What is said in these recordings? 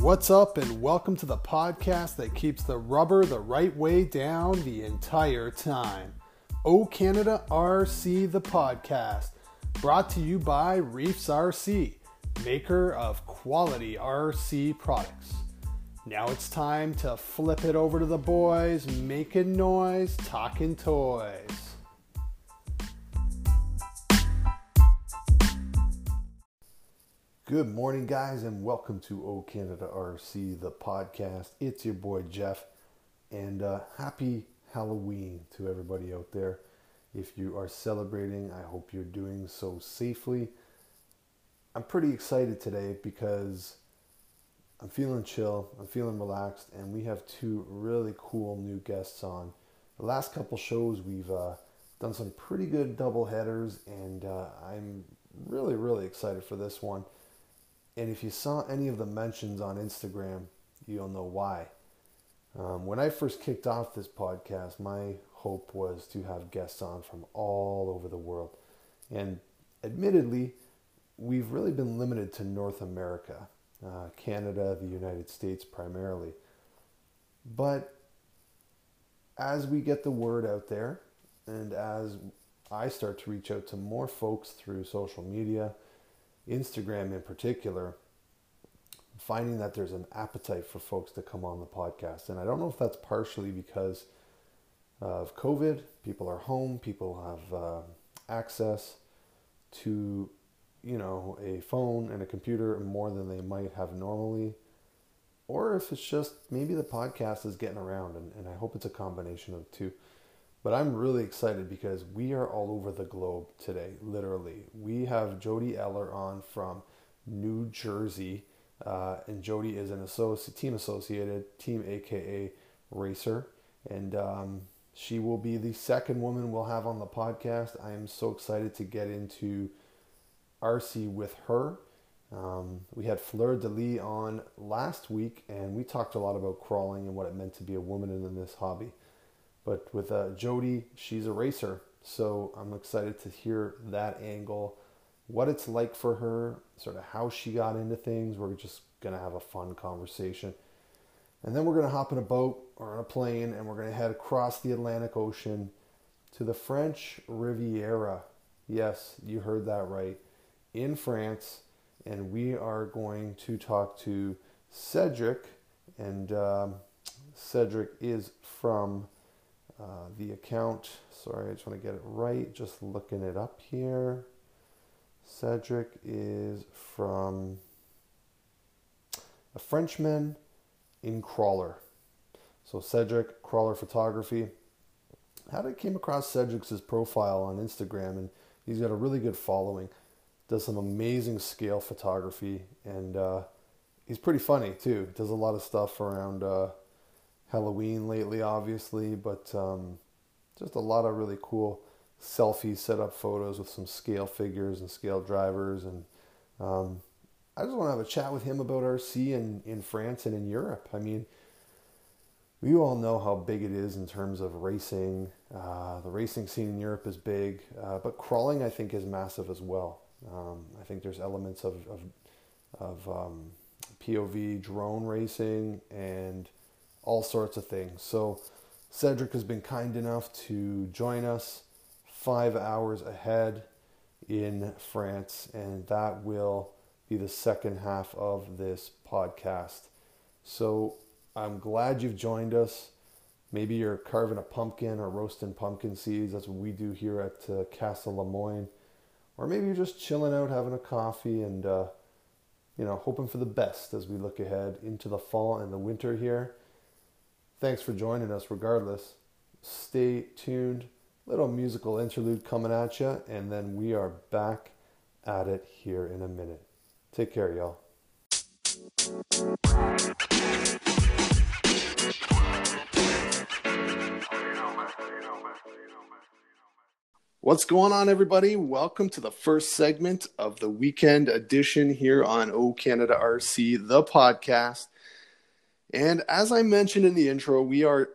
What's up, and welcome to the podcast that keeps the rubber the right way down the entire time. O Canada RC, the podcast, brought to you by Reefs RC, maker of quality RC products. Now it's time to flip it over to the boys, making noise, talking toys. Good morning, guys, and welcome to O Canada RC, the podcast. It's your boy Jeff, and uh, happy Halloween to everybody out there. If you are celebrating, I hope you're doing so safely. I'm pretty excited today because I'm feeling chill, I'm feeling relaxed, and we have two really cool new guests on. The last couple shows, we've uh, done some pretty good double headers, and uh, I'm really, really excited for this one. And if you saw any of the mentions on Instagram, you'll know why. Um, when I first kicked off this podcast, my hope was to have guests on from all over the world. And admittedly, we've really been limited to North America, uh, Canada, the United States primarily. But as we get the word out there, and as I start to reach out to more folks through social media, Instagram in particular, finding that there's an appetite for folks to come on the podcast. And I don't know if that's partially because of COVID, people are home, people have uh, access to, you know, a phone and a computer more than they might have normally. Or if it's just maybe the podcast is getting around, and, and I hope it's a combination of two. But I'm really excited because we are all over the globe today, literally. We have Jodi Eller on from New Jersey, uh, and Jodi is an associate, team associated, team AKA racer, and um, she will be the second woman we'll have on the podcast. I am so excited to get into RC with her. Um, we had Fleur de Lis on last week, and we talked a lot about crawling and what it meant to be a woman in this hobby. But with uh, Jodi, she's a racer, so I'm excited to hear that angle, what it's like for her, sort of how she got into things. We're just gonna have a fun conversation, and then we're gonna hop in a boat or on a plane, and we're gonna head across the Atlantic Ocean to the French Riviera. Yes, you heard that right, in France, and we are going to talk to Cedric, and um, Cedric is from uh, the account, sorry, I just want to get it right, just looking it up here. Cedric is from a Frenchman in crawler. So Cedric, crawler photography. How did I came across Cedric's profile on Instagram and he's got a really good following. Does some amazing scale photography and uh, he's pretty funny too. Does a lot of stuff around uh, Halloween lately, obviously, but um, just a lot of really cool selfie setup photos with some scale figures and scale drivers. And um, I just want to have a chat with him about RC in, in France and in Europe. I mean, we all know how big it is in terms of racing. Uh, the racing scene in Europe is big, uh, but crawling, I think, is massive as well. Um, I think there's elements of, of, of um, POV drone racing and all sorts of things. So Cedric has been kind enough to join us five hours ahead in France, and that will be the second half of this podcast. So I'm glad you've joined us. Maybe you're carving a pumpkin or roasting pumpkin seeds. That's what we do here at uh, Castle Lemoyne. Or maybe you're just chilling out, having a coffee, and uh, you know, hoping for the best as we look ahead into the fall and the winter here. Thanks for joining us regardless. Stay tuned. Little musical interlude coming at you, and then we are back at it here in a minute. Take care, y'all. What's going on, everybody? Welcome to the first segment of the weekend edition here on O Canada RC, the podcast. And as I mentioned in the intro, we are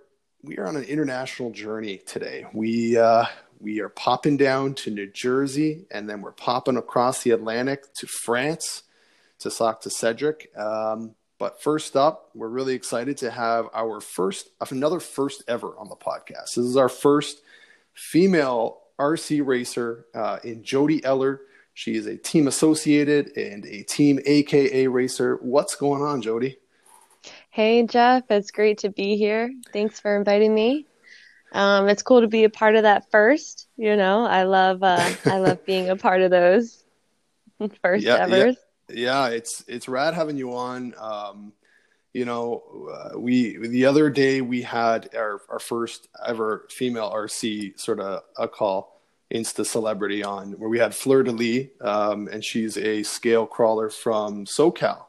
we are on an international journey today. We uh, we are popping down to New Jersey, and then we're popping across the Atlantic to France to talk to Cedric. Um, But first up, we're really excited to have our first, another first ever on the podcast. This is our first female RC racer uh, in Jodi Eller. She is a team associated and a team AKA racer. What's going on, Jodi? Hey, Jeff. It's great to be here. Thanks for inviting me. Um, it's cool to be a part of that first. You know, I love uh, I love being a part of those first yeah, ever. Yeah, yeah, it's it's rad having you on. Um, you know, uh, we the other day we had our our first ever female RC sort of a call Insta celebrity on where we had Fleur de Lis, um, and she's a scale crawler from SoCal.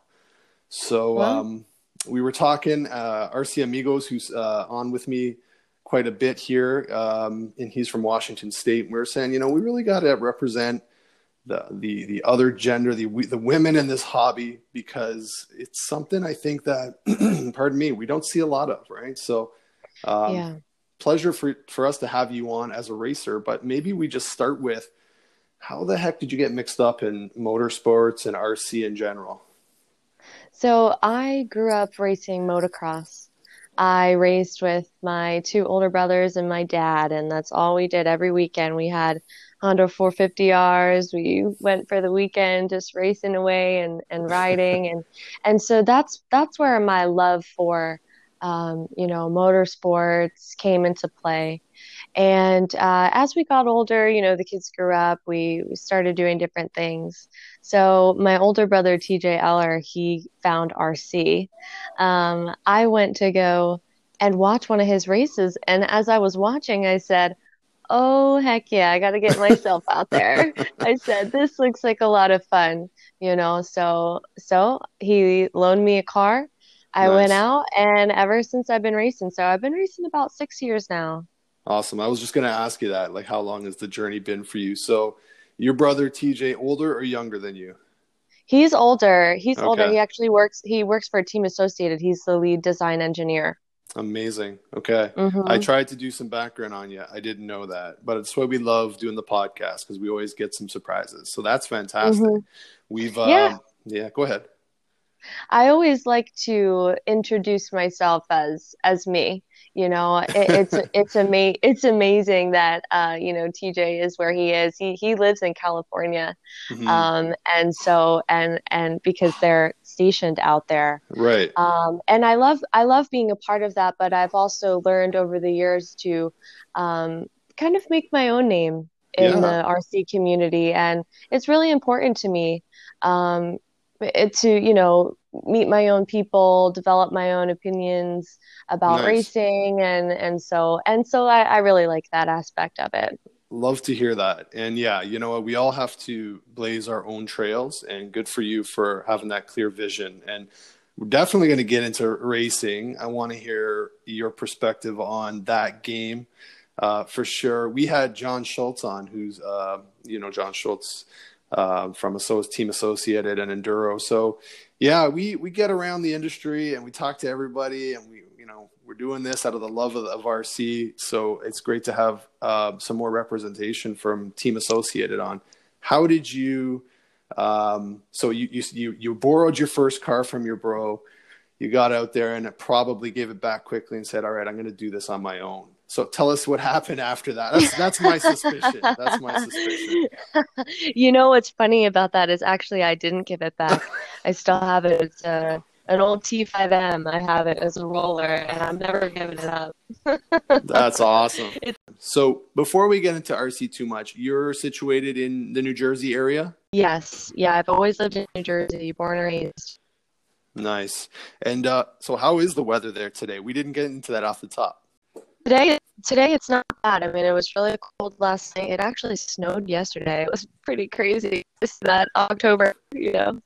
So wow. We were talking uh, RC Amigos, who's uh, on with me quite a bit here, um, and he's from Washington State. And we were saying, you know, we really got to represent the the the other gender, the the women in this hobby, because it's something I think that, pardon me, we don't see a lot of, right? So, um, yeah. pleasure for for us to have you on as a racer, but maybe we just start with how the heck did you get mixed up in motorsports and RC in general? So I grew up racing motocross. I raced with my two older brothers and my dad, and that's all we did every weekend. We had Honda 450Rs. We went for the weekend just racing away and, and riding, and and so that's that's where my love for um, you know motorsports came into play. And uh, as we got older, you know, the kids grew up. We, we started doing different things. So my older brother, TJ Eller, he found RC. Um, I went to go and watch one of his races. And as I was watching, I said, Oh, heck yeah, I got to get myself out there. I said, This looks like a lot of fun, you know. So, so he loaned me a car. I nice. went out, and ever since I've been racing. So I've been racing about six years now. Awesome. I was just going to ask you that. Like, how long has the journey been for you? So, your brother TJ, older or younger than you? He's older. He's okay. older. He actually works. He works for Team Associated. He's the lead design engineer. Amazing. Okay. Mm-hmm. I tried to do some background on you. I didn't know that, but it's why we love doing the podcast because we always get some surprises. So that's fantastic. Mm-hmm. We've, um, yeah. yeah, go ahead. I always like to introduce myself as as me you know it, it's it's ama- it's amazing that uh, you know TJ is where he is he he lives in California mm-hmm. um, and so and and because they're stationed out there right um, and I love I love being a part of that but I've also learned over the years to um, kind of make my own name in yeah. the RC community and it's really important to me um, to you know meet my own people develop my own opinions about nice. racing and and so and so I, I really like that aspect of it. Love to hear that. And yeah you know we all have to blaze our own trails and good for you for having that clear vision. And we're definitely going to get into racing. I want to hear your perspective on that game uh, for sure. We had john schultz on who's uh, you know john schultz uh, from a team associated and enduro so yeah, we we get around the industry and we talk to everybody, and we you know we're doing this out of the love of, of RC. So it's great to have uh, some more representation from Team Associated on. How did you? Um, so you, you you you borrowed your first car from your bro. You got out there and it probably gave it back quickly and said, "All right, I'm going to do this on my own." So tell us what happened after that. That's, that's my suspicion. That's my suspicion. You know what's funny about that is actually I didn't give it back. I still have it. It's a, an old T5M. I have it as a roller, and I'm never giving it up. that's awesome. It's- so before we get into RC too much, you're situated in the New Jersey area. Yes. Yeah, I've always lived in New Jersey, born and raised. Nice. And uh, so, how is the weather there today? We didn't get into that off the top. Today, today it's not bad. I mean, it was really cold last night. It actually snowed yesterday. It was pretty crazy. Just that October, you know.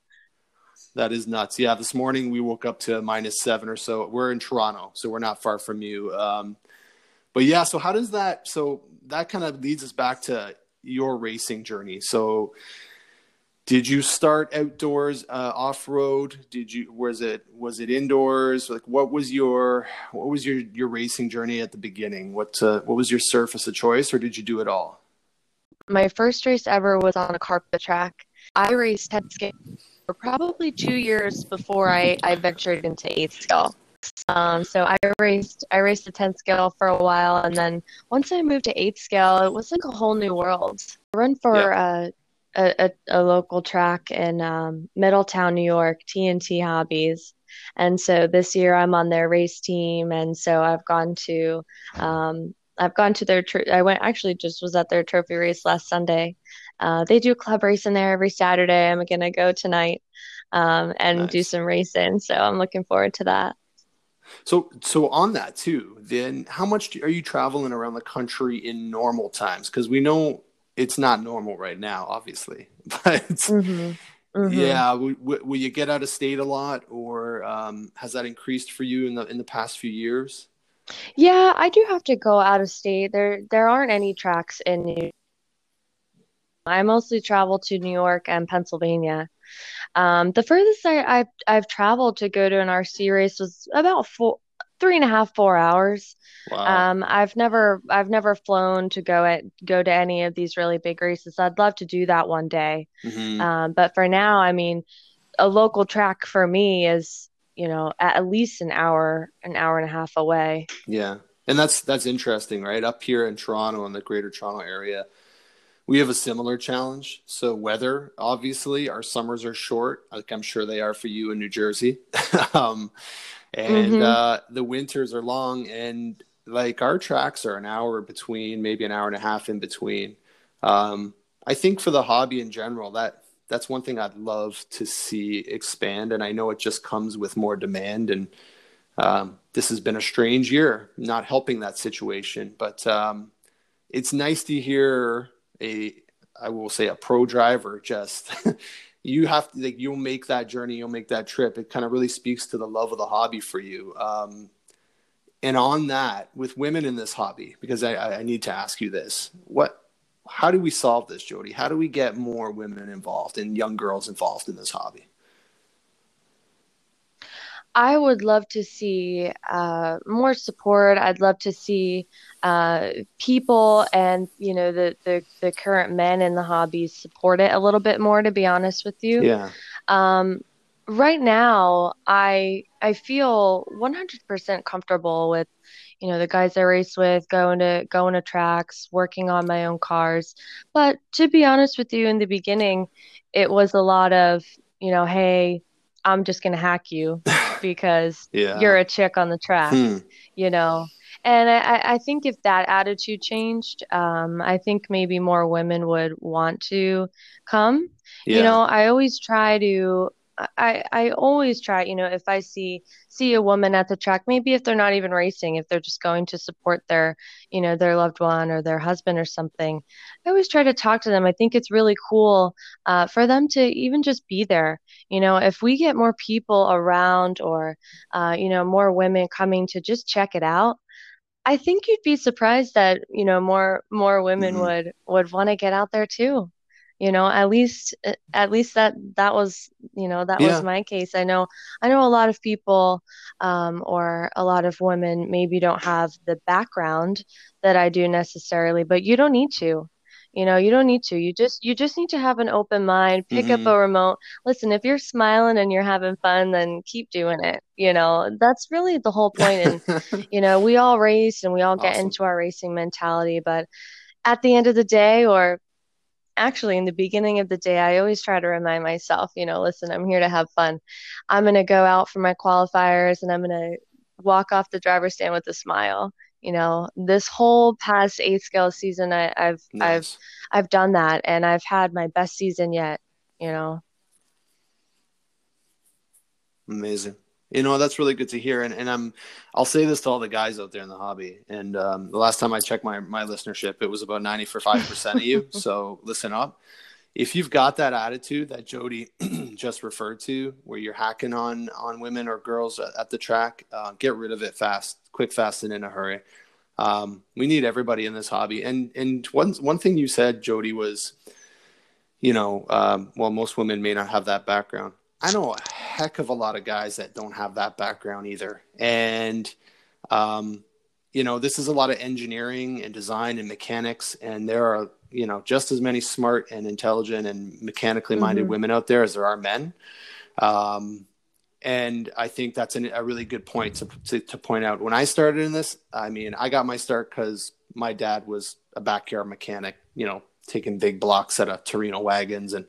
That is nuts. Yeah, this morning we woke up to minus seven or so. We're in Toronto, so we're not far from you. Um, but yeah, so how does that? So that kind of leads us back to your racing journey. So did you start outdoors uh, off road did you was it was it indoors? Like what was your what was your your racing journey at the beginning? What uh, what was your surface of choice or did you do it all? My first race ever was on a carpet track. I raced head skate for probably two years before I, I ventured into eighth scale. Um, so I raced I raced the 10th scale for a while, and then once I moved to eighth scale, it was like a whole new world. I run for uh, a, a, a local track in um, Middletown, New York, TNT Hobbies, and so this year I'm on their race team, and so I've gone to um, I've gone to their tr- I went actually just was at their trophy race last Sunday. Uh, they do club racing there every Saturday. I'm gonna go tonight um, and nice. do some racing, so I'm looking forward to that. So, so on that too, then how much do, are you traveling around the country in normal times? Because we know it's not normal right now, obviously. But mm-hmm. Mm-hmm. yeah, will, will, you get out of state a lot, or um, has that increased for you in the in the past few years? Yeah, I do have to go out of state. There, there aren't any tracks in New. I mostly travel to New York and Pennsylvania. Um, the furthest I, I've I've traveled to go to an RC race was about four, three and a half, four hours. Wow. Um, I've never I've never flown to go at go to any of these really big races. I'd love to do that one day. Mm-hmm. Um, but for now, I mean, a local track for me is you know at least an hour, an hour and a half away. Yeah, and that's that's interesting, right? Up here in Toronto, in the Greater Toronto area, we have a similar challenge. So weather, obviously, our summers are short, like I'm sure they are for you in New Jersey. um, and mm-hmm. uh, the winters are long, and like our tracks are an hour between, maybe an hour and a half in between. Um, I think for the hobby in general, that that's one thing I'd love to see expand, and I know it just comes with more demand. And um, this has been a strange year, not helping that situation, but um, it's nice to hear a I will say a pro driver just you have to like you'll make that journey you'll make that trip. It kind of really speaks to the love of the hobby for you. Um, and on that with women in this hobby because I, I need to ask you this. What how do we solve this jodi? How do we get more women involved and young girls involved in this hobby I would love to see uh, more support. I'd love to see uh, people and you know the, the the current men in the hobby support it a little bit more. To be honest with you, yeah. Um, right now, I I feel 100% comfortable with you know the guys I race with, going to going to tracks, working on my own cars. But to be honest with you, in the beginning, it was a lot of you know, hey, I'm just gonna hack you because yeah. you're a chick on the track, hmm. you know. And I, I think if that attitude changed, um, I think maybe more women would want to come. Yeah. You know, I always try to I, I always try, you know, if I see see a woman at the track, maybe if they're not even racing, if they're just going to support their, you know, their loved one or their husband or something, I always try to talk to them. I think it's really cool uh, for them to even just be there. You know, if we get more people around or, uh, you know, more women coming to just check it out, I think you'd be surprised that you know more more women mm-hmm. would would want to get out there too you know at least at least that that was you know that yeah. was my case. I know i know a lot of people um, or a lot of women maybe don't have the background that i do necessarily but you don't need to. You know you don't need to. You just you just need to have an open mind pick mm-hmm. up a remote. Listen if you're smiling and you're having fun then keep doing it you know. That's really the whole point and you know we all race and we all get into our racing mentality but at the end of the day or actually in the beginning of the day i always try to remind myself you know listen i'm here to have fun. I'm going to go out for my qualifiers and i'm going to walk off the driver's stand with a smile. You know this whole past eight scale season I, have nice. i've i've done that and i've had my best season yet you know? Amazing you know, that's really good to hear. And, and I'm, I'll say this to all the guys out there in the hobby. And um, the last time I checked my, my listenership, it was about 95% of you. So listen up. If you've got that attitude that Jodi just referred to, where you're hacking on, on women or girls at, at the track, uh, get rid of it fast, quick, fast, and in a hurry. Um, we need everybody in this hobby. And, and one, one thing you said, Jodi, was, you know, um, well, most women may not have that background. I know a heck of a lot of guys that don't have that background either. And, um, you know, this is a lot of engineering and design and mechanics, and there are you know just as many smart and intelligent and mechanically minded Mm-hmm. women out there as there are men. Um, and I think that's an, a really good point to, to to point out. When I started in this, I mean, I got my start because my dad was a backyard mechanic, you know, taking big blocks out of Torino wagons, and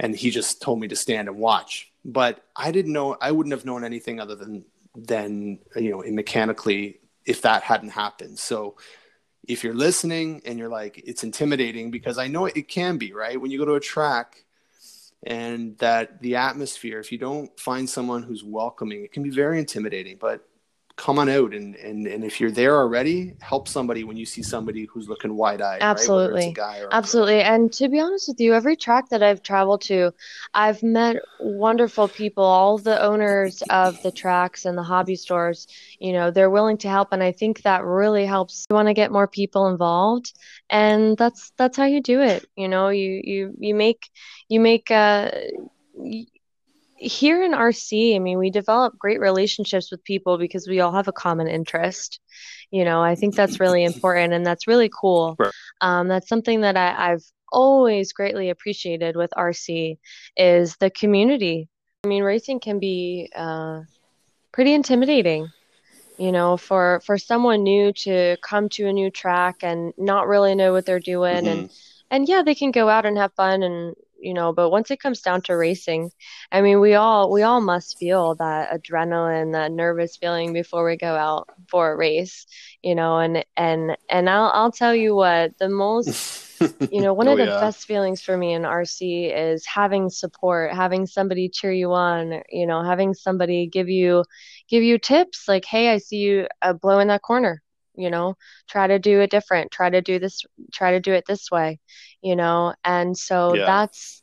and he just told me to stand and watch. But I didn't know, I wouldn't have known anything other than than you know, mechanically if that hadn't happened. So if you're listening and you're like, it's intimidating because I know it can be right when you go to a track and that the atmosphere if you don't find someone who's welcoming it can be very intimidating but come on out and and, and if you're there already help somebody when you see somebody who's looking wide-eyed Absolutely. right? It's a guy or a. Absolutely. And to be honest with you, every track that I've traveled to, I've met wonderful people, all the owners of the tracks and the hobby stores, you know, they're willing to help. And I think that really helps. You want to get more people involved. And that's that's how you do it. You know, you you you make you make uh here in RC, I mean, we develop great relationships with people because we all have a common interest. You know, I think that's really important and that's really cool. Right. Um, that's something that I, I've always greatly appreciated with RC is the community. I mean, racing can be uh, pretty intimidating, you know, for for someone new to come to a new track and not really know what they're doing and Mhm. and yeah, they can go out and have fun and you know, but once it comes down to racing, I mean, we all we all must feel that adrenaline, that nervous feeling before we go out for a race, you know, and and and I'll I'll tell you what, the most you know, one Oh, of the yeah. best feelings for me in RC is having support, having somebody cheer you on, you know, having somebody give you give you tips like, "Hey, I see you uh, blowing that corner." You know, try to do it different. Try to do this. Try to do it this way. You know, and so Yeah. that's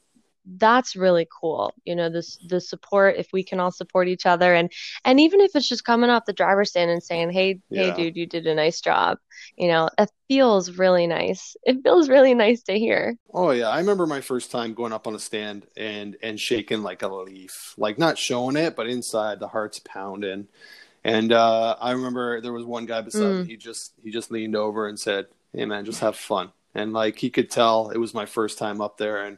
that's really cool. You know, this the support if we can all support each other and and even if it's just coming off the driver's stand and saying, "Hey, hey, dude, you did a nice job." You know, it feels really nice. It feels really nice to hear. Oh yeah, I remember my first time going up on a stand and and shaking like a leaf, like not showing it, but inside the heart's pounding. And uh, I remember there was one guy beside Mm. me. He just he just leaned over and said, "Hey man, just have fun." And like he could tell it was my first time up there. And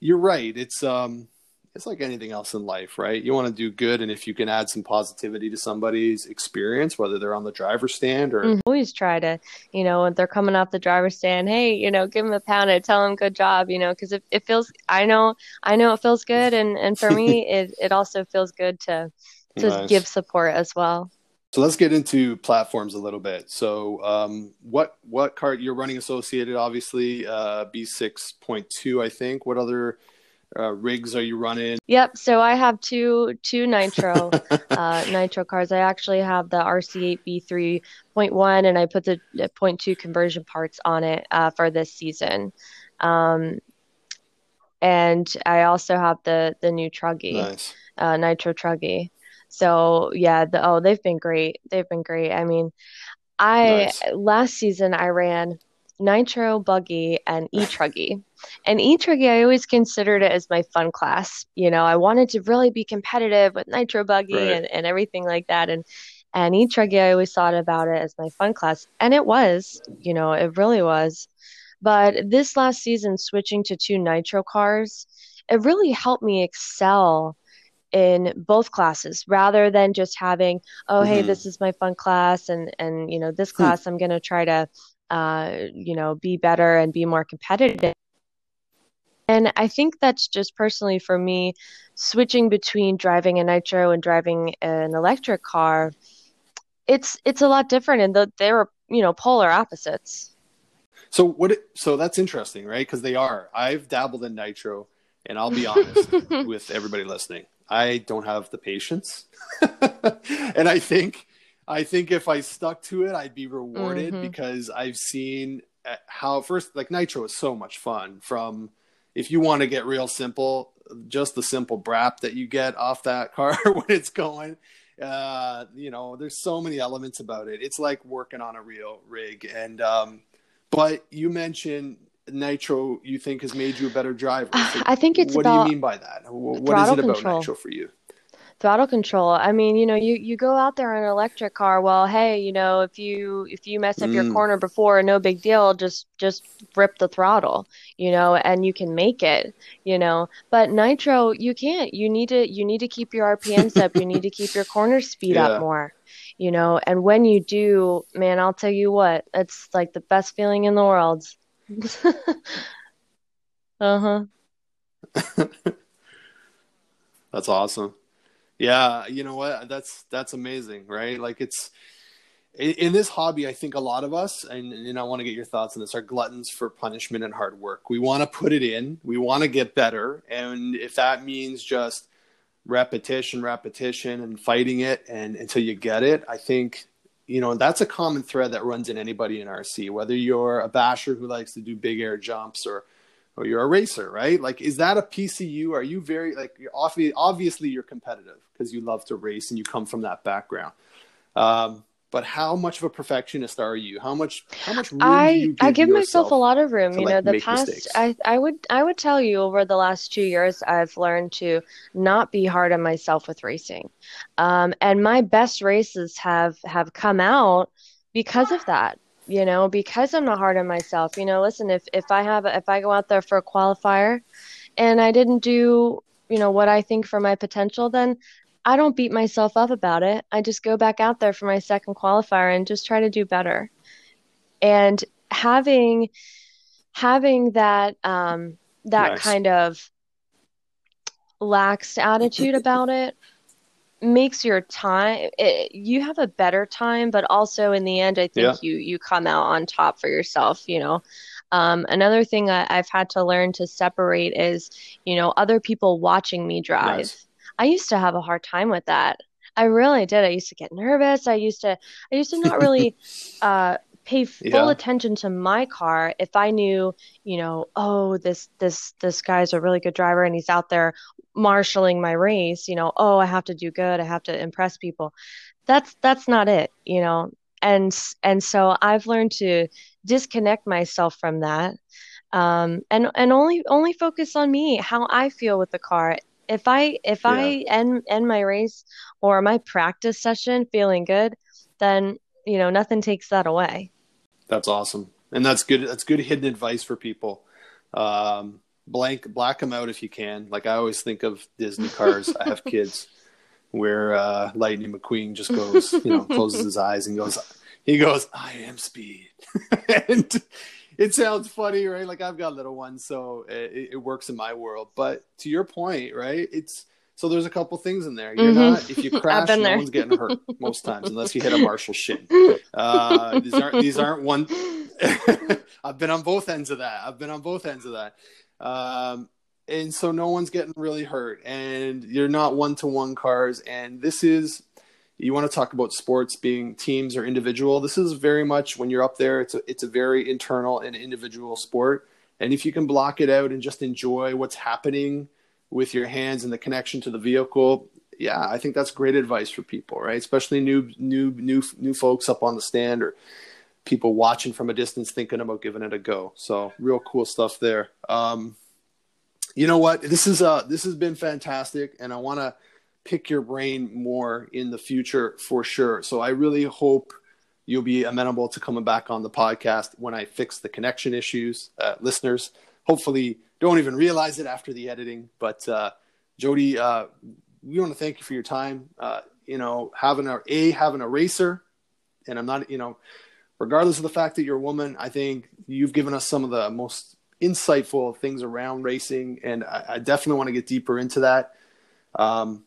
you're right. It's um it's like anything else in life, right? You want to do good, and if you can add some positivity to somebody's experience, whether they're on the driver's stand or Mhm. Always try to, you know, when they're coming off the driver's stand, hey, you know, give them a pound and tell them good job, you know, because it, it feels, I know, I know it feels good. And, and for me, it, it also feels good to, to Nice. give support as well. So let's get into platforms a little bit. So, um, what what cart you're running associated? Obviously, uh, B six point two, I think. What other uh, rigs are you running? Yep. So I have two, two nitro, uh, nitro cars. I actually have the RC8 B3.1 and I put the, the 0.2 conversion parts on it, uh, for this season. Um, and I also have the, the new Truggy. Nice. uh, Nitro Truggy. So yeah, the, oh, they've been great. They've been great. I mean, I Nice. last season I ran Nitro Buggy and E Truggy. And E Truggy, I always considered it as my fun class. You know, I wanted to really be competitive with Nitro Buggy Right. and, and everything like that. And and E Truggy, I always thought about it as my fun class. And it was, you know, it really was. But this last season, switching to two Nitro cars, it really helped me excel in both classes rather than just having, oh, hey, Mhm. this is my fun class, and and you know, this Hmm. class I'm gonna try to, uh, you know, be better and be more competitive. And I think that's just personally for me, switching between driving a nitro and driving an electric car, it's it's a lot different, and the, they're you know polar opposites. So what? It, so that's interesting, right? Because they are. I've dabbled in nitro, and I'll be honest with everybody listening. I don't have the patience, and I think I think if I stuck to it, I'd be rewarded Mhm. because I've seen uh, how first like nitro is so much fun. From if you want to get real simple, just the simple brap that you get off that car when it's going. Uh, you know, there's so many elements about it. It's like working on a real rig, and um, but you mentioned nitro. You think has made you a better driver. So I think it's what about do you mean by that? What is throttle it about control. nitro for you? throttle control. I mean, you know, you you go out there on an electric car. Well, hey, you know, if you if you mess up your Mm, corner before, no big deal. Just just rip the throttle, you know, and you can make it, you know. But nitro, you can't. You need to you need to keep your RPMs up. You need to keep your corner speed up more, you know. And when you do, man, I'll tell you what, it's like the best feeling in the world. Uh-huh. That's awesome. Yeah, you know what? That's that's amazing, right? Like it's in this hobby, I think a lot of us, and, and I want to get your thoughts on this, are gluttons for punishment and hard work. We want to put it in, we want to get better, and if that means just repetition, repetition, and fighting it, and until you get it, I think you know that's a common thread that runs in anybody in RC. Whether you're a basher who likes to do big air jumps or or you're a racer, right? Like, is that a PCU? Are you very like you're obviously, obviously you're competitive because you love to race and you come from that background. Um, but how much of a perfectionist are you? How much how much room do I you I give give myself a lot of room. to You know, like the past mistakes? I I would I would tell you over the last two years I've learned to not be hard on myself with racing. Um, and my best races have have come out because of that. You know, because I'm not hard on myself. You know, listen, if if I have if I go out there for a qualifier and I didn't do, you know, what I think for my potential, then I don't beat myself up about it. I just go back out there for my second qualifier and just try to do better. And having having that um, that Nice. kind of lax attitude about it makes your time it, you have a better time, but also in the end, I Yeah. think you you come out on top for yourself, you know. Um, another thing I, I've had to learn to separate is, you know, other people watching me drive. Nice. I used to have a hard time with that. I really did. I used to get nervous. I used to I used to not really uh pay full Yeah. attention to my car if I knew, you know, oh, this this this guy's a really good driver and he's out there marshaling my race, you know, oh, I have to do good. I have to impress people. That's that's not it, you know. And and so I've learned to disconnect myself from that um, and and only only focus on me, how I feel with the car. If I if Yeah. I end end my race or my practice session feeling good, then you know nothing takes that away. That's awesome, and that's good. That's good hidden advice for people. Um, blank black them out if you can. Like I always think of Disney cars. I have kids where uh, Lightning McQueen just goes, you know, closes his eyes and goes, he goes, "I am speed," and it sounds funny, right? Like I've got little ones, so it, it works in my world. But to your point, right? It's so there's a couple things in there. You're Mhm. not if you crash, no one's getting hurt most times, unless you hit a Marshall shin. Uh, these aren't these aren't one. I've been on both ends of that. I've been on both ends of that. Um, and so no one's getting really hurt, and you're not one to one cars. And this is, you want to talk about sports being teams or individual. This is very much when you're up there. It's a it's a very internal and individual sport. And if you can block it out and just enjoy what's happening with your hands and the connection to the vehicle, yeah, I think that's great advice for people, right? Especially new new new new folks up on the stand or people watching from a distance thinking about giving it a go. So real cool stuff there. Um, you know what? This is uh this has been fantastic, and I want to pick your brain more in the future for sure. So I really hope you'll be amenable to coming back on the podcast when I fix the connection issues. Uh, listeners, hopefully, don't even realize it after the editing. But uh, Jodi, uh, we want to thank you for your time. Uh, you know, having a a having a racer, and I'm not, you know, regardless of the fact that you're a woman, I think you've given us some of the most insightful things around racing, and I, I definitely want to get deeper into that. Um,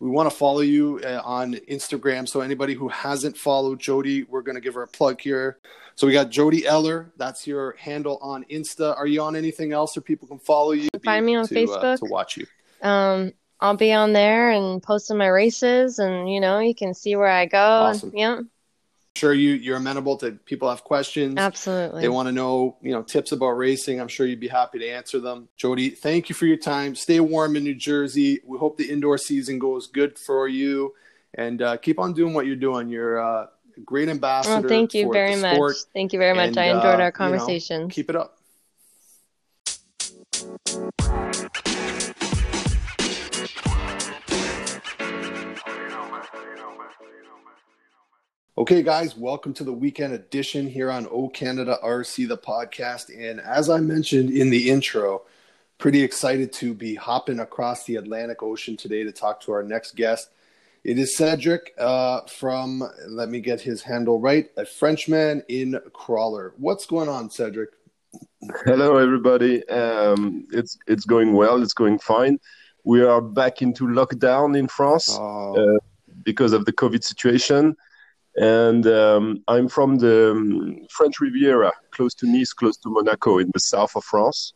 we want to follow you uh, on Instagram. So anybody who hasn't followed Jodi, we're going to give her a plug here. So we got Jodi Eller. That's your handle on Insta. Are you on anything else, or people can follow you? Find me on to, uh, Facebook. to watch you. Um, I'll be on there and posting my races, and you know you can see where I go. Awesome. And, yeah, sure you you're amenable to people have questions. absolutely. They want to know, you know, tips about racing. I'm sure you'd be happy to answer them. Jodi, thank you for your time. Stay warm in New Jersey. We hope the indoor season goes good for you, and uh, keep on doing what you're doing. You're uh, a great ambassador. Well, thank you very much. Thank you very much. And, I enjoyed uh, our you know, conversation. keep it up. Okay, guys, welcome to the weekend edition here on O Canada RC, the podcast. And as I mentioned in the intro, pretty excited to be hopping across the Atlantic Ocean today to talk to our next guest. It is Cedric uh, from, let me get his handle right, a Frenchman in Crawler. What's going on, Cedric? Hello, everybody. Um, it's it's going well. It's going fine. We are back into lockdown in France oh. uh, because of the COVID situation and um, I'm from the um, French Riviera, close to Nice, close to Monaco, in the south of France.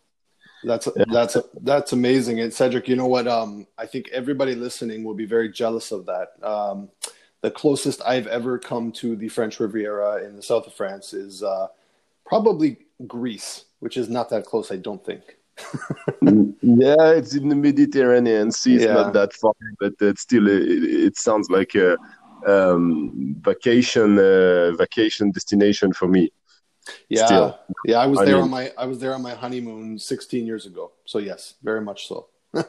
That's that's that's amazing, and Cedric. You know what? Um, I think everybody listening will be very jealous of that. Um, the closest I've ever come to the French Riviera in the south of France is uh, probably Greece, which is not that close, I don't think. yeah, it's in the Mediterranean Sea. It's yeah. not that far, but it's still it, it sounds like a um, vacation uh, vacation destination for me. Yeah, Still. yeah, I was I there mean, on my I was there on my honeymoon 16 years ago. So yes, very much so. okay,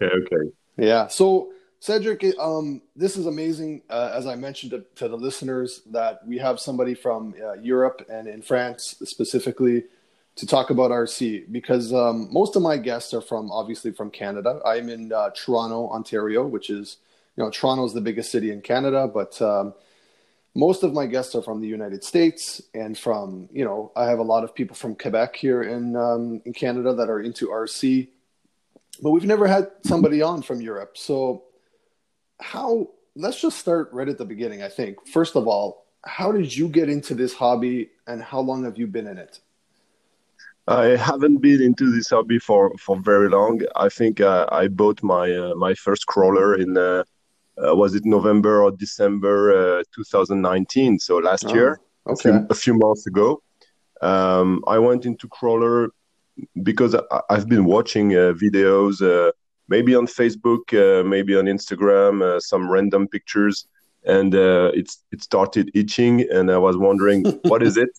okay. Yeah. So Cedric, um, this is amazing. Uh, as I mentioned to, to, the listeners, that we have somebody from uh, Europe and in France specifically to talk about RC because um, most of my guests are from obviously from Canada. I'm in uh, Toronto, Ontario, which is you know, Toronto is the biggest city in Canada, but um, most of my guests are from the United States and from, you know, I have a lot of people from Quebec here in um, in Canada that are into RC, but we've never had somebody on from Europe. So, how? Let's just start right at the beginning. I think first of all, how did you get into this hobby, and how long have you been in it? I haven't been into this hobby for, for very long. I think uh, I bought my uh, my first crawler in uh, uh, was it November or December uh, 2019? So last oh, year, okay. a, few, a, few, months ago. Um, I went into crawler because I, have been watching uh, videos, uh, maybe on Facebook, uh, maybe on Instagram, uh, some random pictures, and it's it started itching, and I was wondering what is it.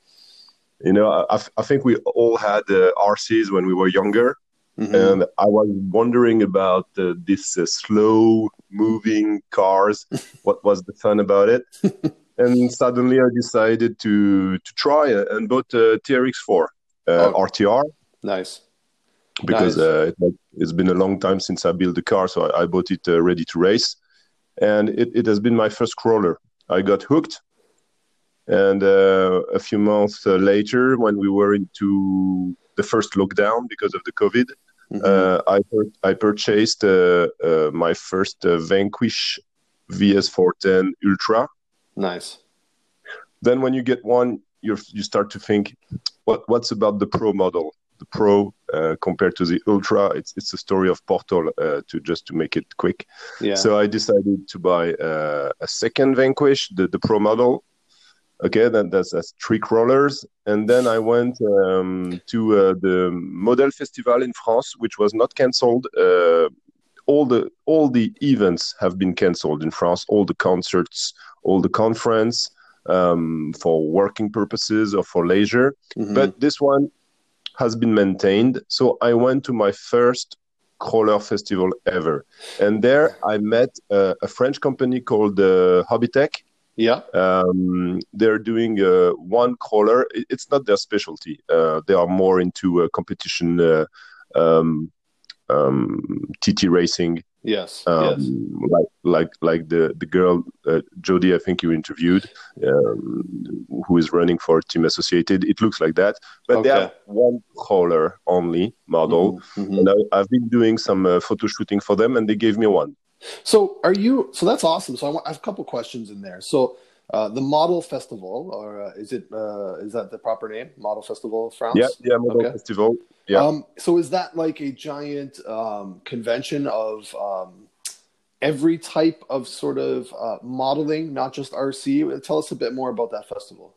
You know, I, I think we all had RCs when we were younger, Mm-hmm. And I was wondering about uh, this uh, slow moving cars. what was the fun about it? and suddenly I decided to to try and bought a TRX4 uh, oh. RTR. Nice. Because nice. Uh, it, has been a long time since I built a car, so I, I bought it uh, ready to race, and it, it has been my first crawler. I got hooked, and uh, a few months later, when we were into the first lockdown because of the COVID, mm-hmm. uh, I I purchased uh, uh, my first uh, Vanquish VS410 Ultra. Nice. Then when you get one, you you start to think, what what's about the Pro model? The Pro uh, compared to the Ultra, it's it's a story of Portal. Uh, to just to make it quick. Yeah. So I decided to buy a second Vanquish, the the Pro model, Okay, then that's, that's three crawlers, and then I went um, to uh, the Model Festival in France, which was not cancelled. Uh, all the all the events have been cancelled in France. All the concerts, all the conference um, for working purposes or for leisure. Mm-hmm. But this one has been maintained. So I went to my first crawler festival ever, and there I met uh, a French company called uh, Hobbytech yeah. Um, they're doing uh, one crawler. It's not their specialty. Uh, they are more into uh, competition, uh, um, um, TT racing. Yes. Um, yes. Like like like the the girl uh, Jodi, I think you interviewed, um, who is running for Team Associated. It looks like that, but okay. they have one crawler only model, mm-hmm, mm-hmm. and I, have been doing some uh, photo shooting for them, and they gave me one. So are you? So that's awesome. So I, want, I have a couple questions in there. So uh, the Model Festival, or uh, is it uh, is that the proper name? Model Festival of France. Yeah, yeah, Model okay. Festival. Yeah. Um, so is that like a giant um, convention of um, every type of sort of uh, modeling, not just RC? Tell us a bit more about that festival.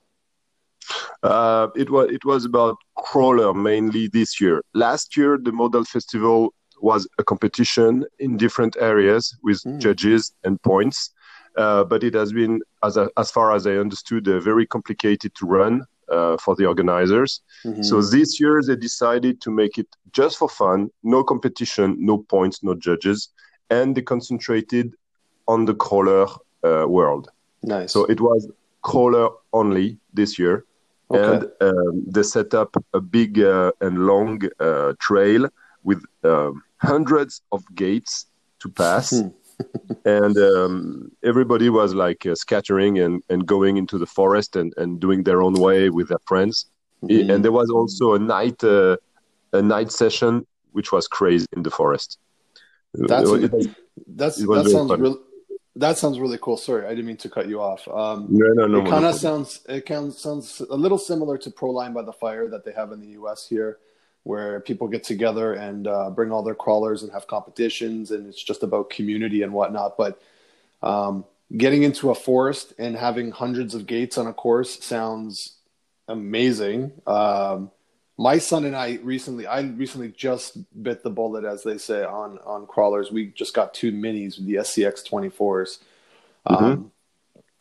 Uh, it was it was about crawler mainly this year. Last year, the Model Festival was a competition in different areas with mm. judges and points. Uh, but it has been, as, a, as far as I understood, uh, very complicated to run uh, for the organizers. Mm-hmm. So this year they decided to make it just for fun, no competition, no points, no judges, and they concentrated on the crawler uh, world. Nice. So it was crawler only this year, Okay. and um, they set up a big uh, and long uh, trail with um, hundreds of gates to pass. Hmm. and um, everybody was like uh, scattering and, and going into the forest and, and doing their own way with their friends. Mhm. And there was also a night uh, a night session which was crazy in the forest. That's It That's It that sounds fun. really that sounds really cool. Sorry, I didn't mean to cut you off. Um, no, no, no. it kind of sounds it kind sounds a little similar to Proline by the Fire that they have in the U.S. here, where people get together and uh, bring all their crawlers and have competitions, and it's just about community and whatnot. But um, getting into a forest and having hundreds of gates on a course sounds amazing. Um, my son and I recently, I recently just bit the bullet, as they say, on on crawlers. We just got two minis, the SCX 24s. Um,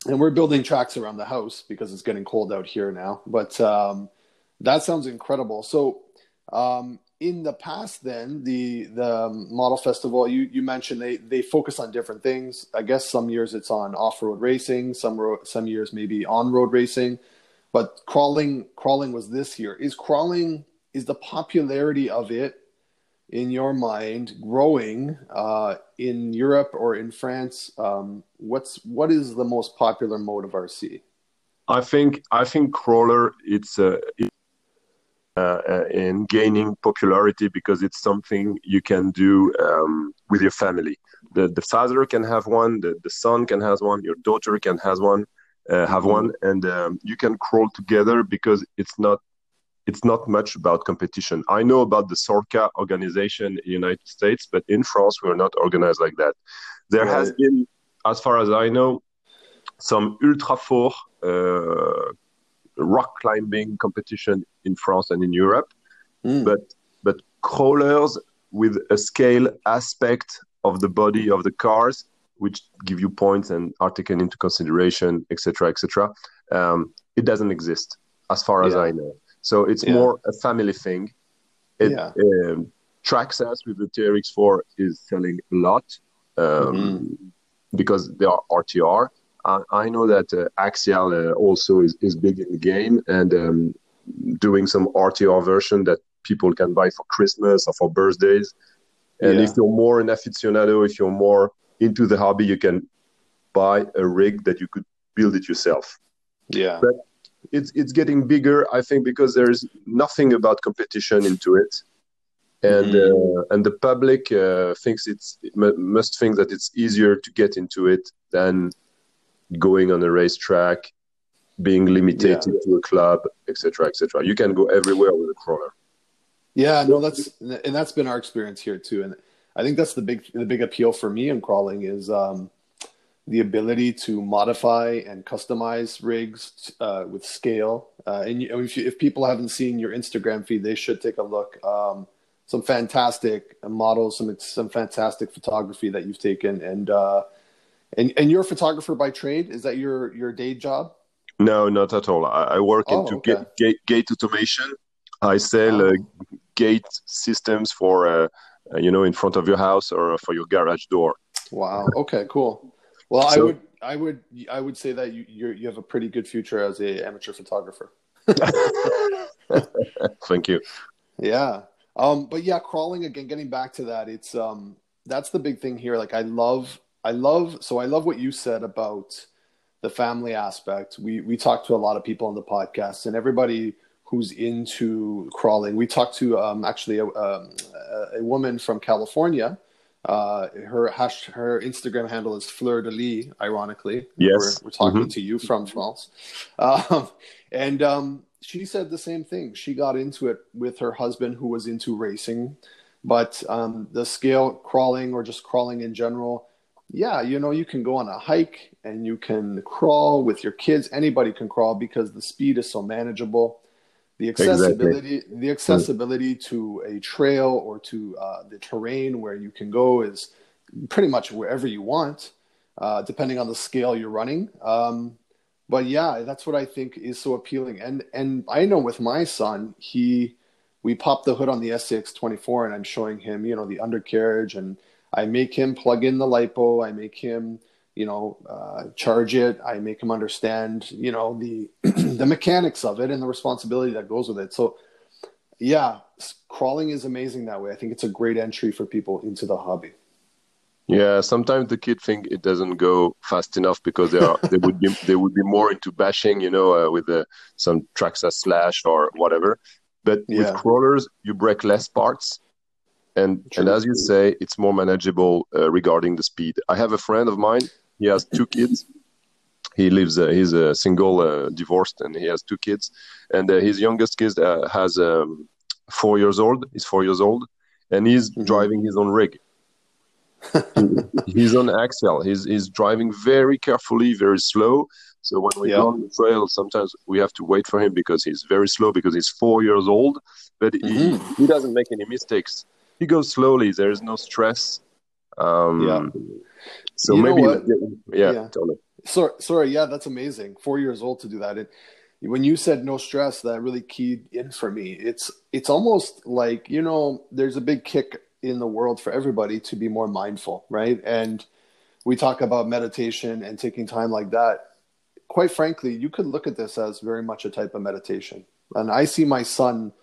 and we're building tracks around the house because it's getting cold out here now. But um, that sounds incredible. So, um, in the past, then the the model festival, you you mentioned they they focus on different things. I guess some years it's on off road racing, some ro- some years maybe on road racing. But crawling crawling was this year. Is crawling is the popularity of it in your mind growing uh, in Europe or in France? Um, what's what is the most popular mode of RC? I think I think crawler it's uh, it- uh, uh, in gaining popularity because it's something you can do um, with your family. The the father can have one, the, the son can have one, your daughter can has one, uh, have one, and um, you can crawl together because it's not it's not much about competition. I know about the Sorca organization in the United States, but in France we're not organized like that. There has been, as far as I know, some ultra four uh, rock climbing competition in France and in Europe, Mm. but but crawlers with a scale aspect of the body of the cars, which give you points and are taken into consideration, etc., etc. Um, it doesn't exist as far as Yeah. I know. So it's Yeah. more a family thing. It, Yeah. um, Traxxas with the TRX4 is selling a lot um, Mhm. because they are RTR. I, I know that uh, Axial uh, also is, is big in the game and um, doing some RTR version that people can buy for Christmas or for birthdays. And Yeah. if you're more an aficionado, if you're more into the hobby, you can buy a rig that you could build it yourself. Yeah. But It's it's getting bigger, I think, because there's nothing about competition into it, and Mhm. uh, and the public uh, thinks it's mu- must think that it's easier to get into it than going on a racetrack, being limited to a club, etc., etc. You can go everywhere with a crawler. Yeah, no, that's and that's been our experience here too, and I think that's the big the big appeal for me in crawling is um, the ability to modify and customize rigs uh, with scale. Uh, and you, if, you, if people haven't seen your Instagram feed, they should take a look. Um, some fantastic models, some some fantastic photography that you've taken, and uh, and and you're a photographer by trade. Is that your your day job? No, not at all. I, I work Oh, into okay. gate, gate, gate automation. I sell uh, Oh. gate systems for uh, uh, you know in front of your house or for your garage door. Wow. Okay. Cool. Well, I would, I would, I would say that you you have a pretty good future as a amateur photographer. Thank you. Yeah. Um. But yeah, crawling again. Getting back to that, it's um. That's the big thing here. Like I love, I love. So I love what you said about the family aspect. We we talked to a lot of people on the podcast, and everybody who's into crawling. We talked to um actually a um, a, a woman from California. Uh, her hash, her Instagram handle is Fleur de Lis, ironically. Yes. We're, we're talking to you from France. Um, and um, she said the same thing. She got into it with her husband, who was into racing, but um, the scale crawling or just crawling in general, yeah, you know, you can go on a hike and you can crawl with your kids. Anybody can crawl because the speed is so manageable. The accessibility, the accessibility to a trail or to uh, the terrain where you can go is pretty much wherever you want, uh, depending on the scale you're running. Um, but yeah, that's what I think is so appealing. And and I know with my son, he we pop the hood on the SCX24 and I'm showing him, you know, the undercarriage and I make him plug in the lipo. I make him you know, uh, charge it. I make him understand, you know, the the mechanics of it and the responsibility that goes with it. So, yeah, crawling is amazing that way. I think it's a great entry for people into the hobby. Yeah, sometimes the kid think it doesn't go fast enough because they are they would be they would be more into bashing, you know, uh, with uh, some Traxxas Slash or whatever. But yeah. with crawlers, you break less parts, and True. and as you say, it's more manageable uh, regarding the speed. I have a friend of mine. He has two kids. He lives. Uh, he's a single, uh, divorced, and he has two kids. And uh, his youngest kid uh, has um, four years old. He's four years old, and he's mm-hmm. driving his own rig. he's on axle. He's he's driving very carefully, very slow. So when we yeah. go on the trail, sometimes we have to wait for him because he's very slow because he's four years old, but mm-hmm. he, he doesn't make any mistakes. He goes slowly. There is no stress. Um, yeah. So you maybe, yeah, yeah. Totally. Sorry, sorry. Yeah, that's amazing. Four years old to do that. It, when you said no stress, that really keyed in for me. It's it's almost like you know, there's a big kick in the world for everybody to be more mindful, right? And we talk about meditation and taking time like that. Quite frankly, you could look at this as very much a type of meditation. And I see my son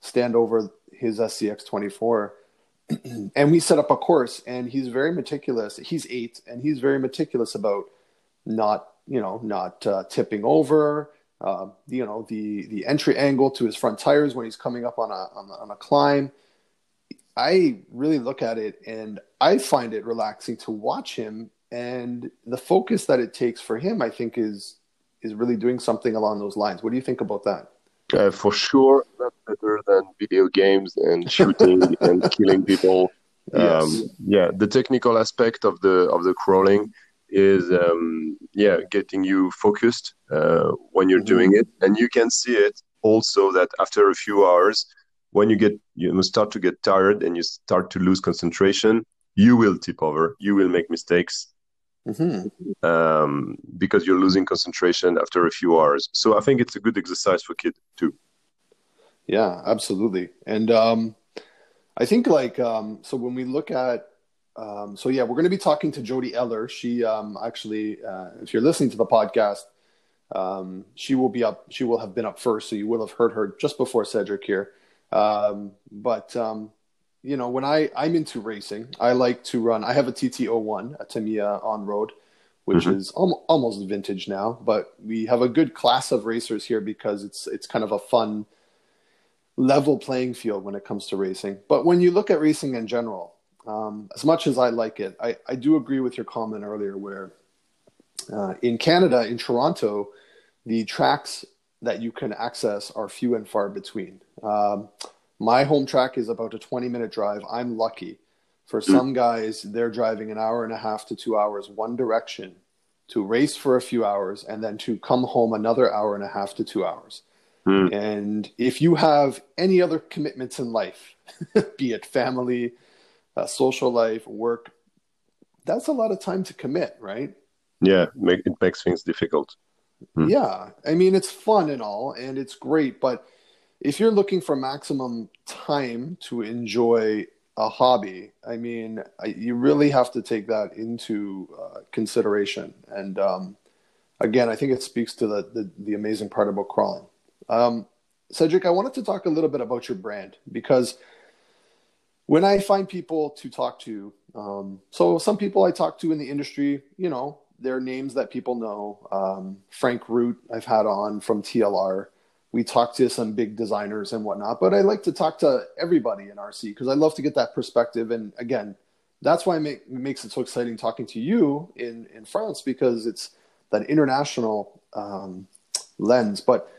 stand over his SCX 24 and we set up a course and he's very meticulous. He's eight and he's very meticulous about not, you know, not uh, tipping over, uh, you know, the, the entry angle to his front tires when he's coming up on a, on a, on a climb I really look at it and I find it relaxing to watch him and the focus that it takes for him I think is is really doing something along those lines. What do you think about that? Uh, for sure, that's better than video games and shooting and killing people. Yes. Um, yeah, the technical aspect of the of the crawling is um, yeah getting you focused uh, when you're mm-hmm. doing it, and you can see it also that after a few hours when you get you start to get tired and you start to lose concentration you will tip over you will make mistakes mm-hmm. um, because you're losing concentration after a few hours. So i think it's a good exercise for kids too. Yeah absolutely. And um, i think like um, so when we look at um, so yeah we're going to be talking to Jodi Eller. She um, actually uh, if you're listening to the podcast um, she will be up she will have been up first so you will have heard her just before Cedric here. Um, but um, you know, when I I'm into racing, I like to run. I have a TT01, a Tamiya on road, which mm-hmm. is al- almost vintage now. But we have a good class of racers here because it's it's kind of a fun level playing field when it comes to racing. But when you look at racing in general, um, as much as I like it, I, I do agree with your comment earlier where uh, in Canada, in Toronto, the tracks that you can access are few and far between. Um, my home track is about a 20 minute drive. I'm lucky. For some guys, they're driving an hour and a half to two hours one direction to race for a few hours and then to come home another hour and a half to two hours. Mm. And if you have any other commitments in life, be it family, uh, social life, work, that's a lot of time to commit, right? Yeah, it makes things difficult. Mm. Yeah, I mean, it's fun and all, and it's great, but if you're looking for maximum time to enjoy a hobby, I mean, you really have to take that into uh, consideration. And um, again, I think it speaks to the, the, the amazing part about crawling. Um, Cedric, I wanted to talk a little bit about your brand because when I find people to talk to, um, so some people I talk to in the industry, you know, they're names that people know. Um, Frank Root, I've had on from TLR we talk to some big designers and whatnot, but I like to talk to everybody in RC because I love to get that perspective. And again, that's why it, make, makes it so exciting talking to you in, in France because it's that international um, lens. But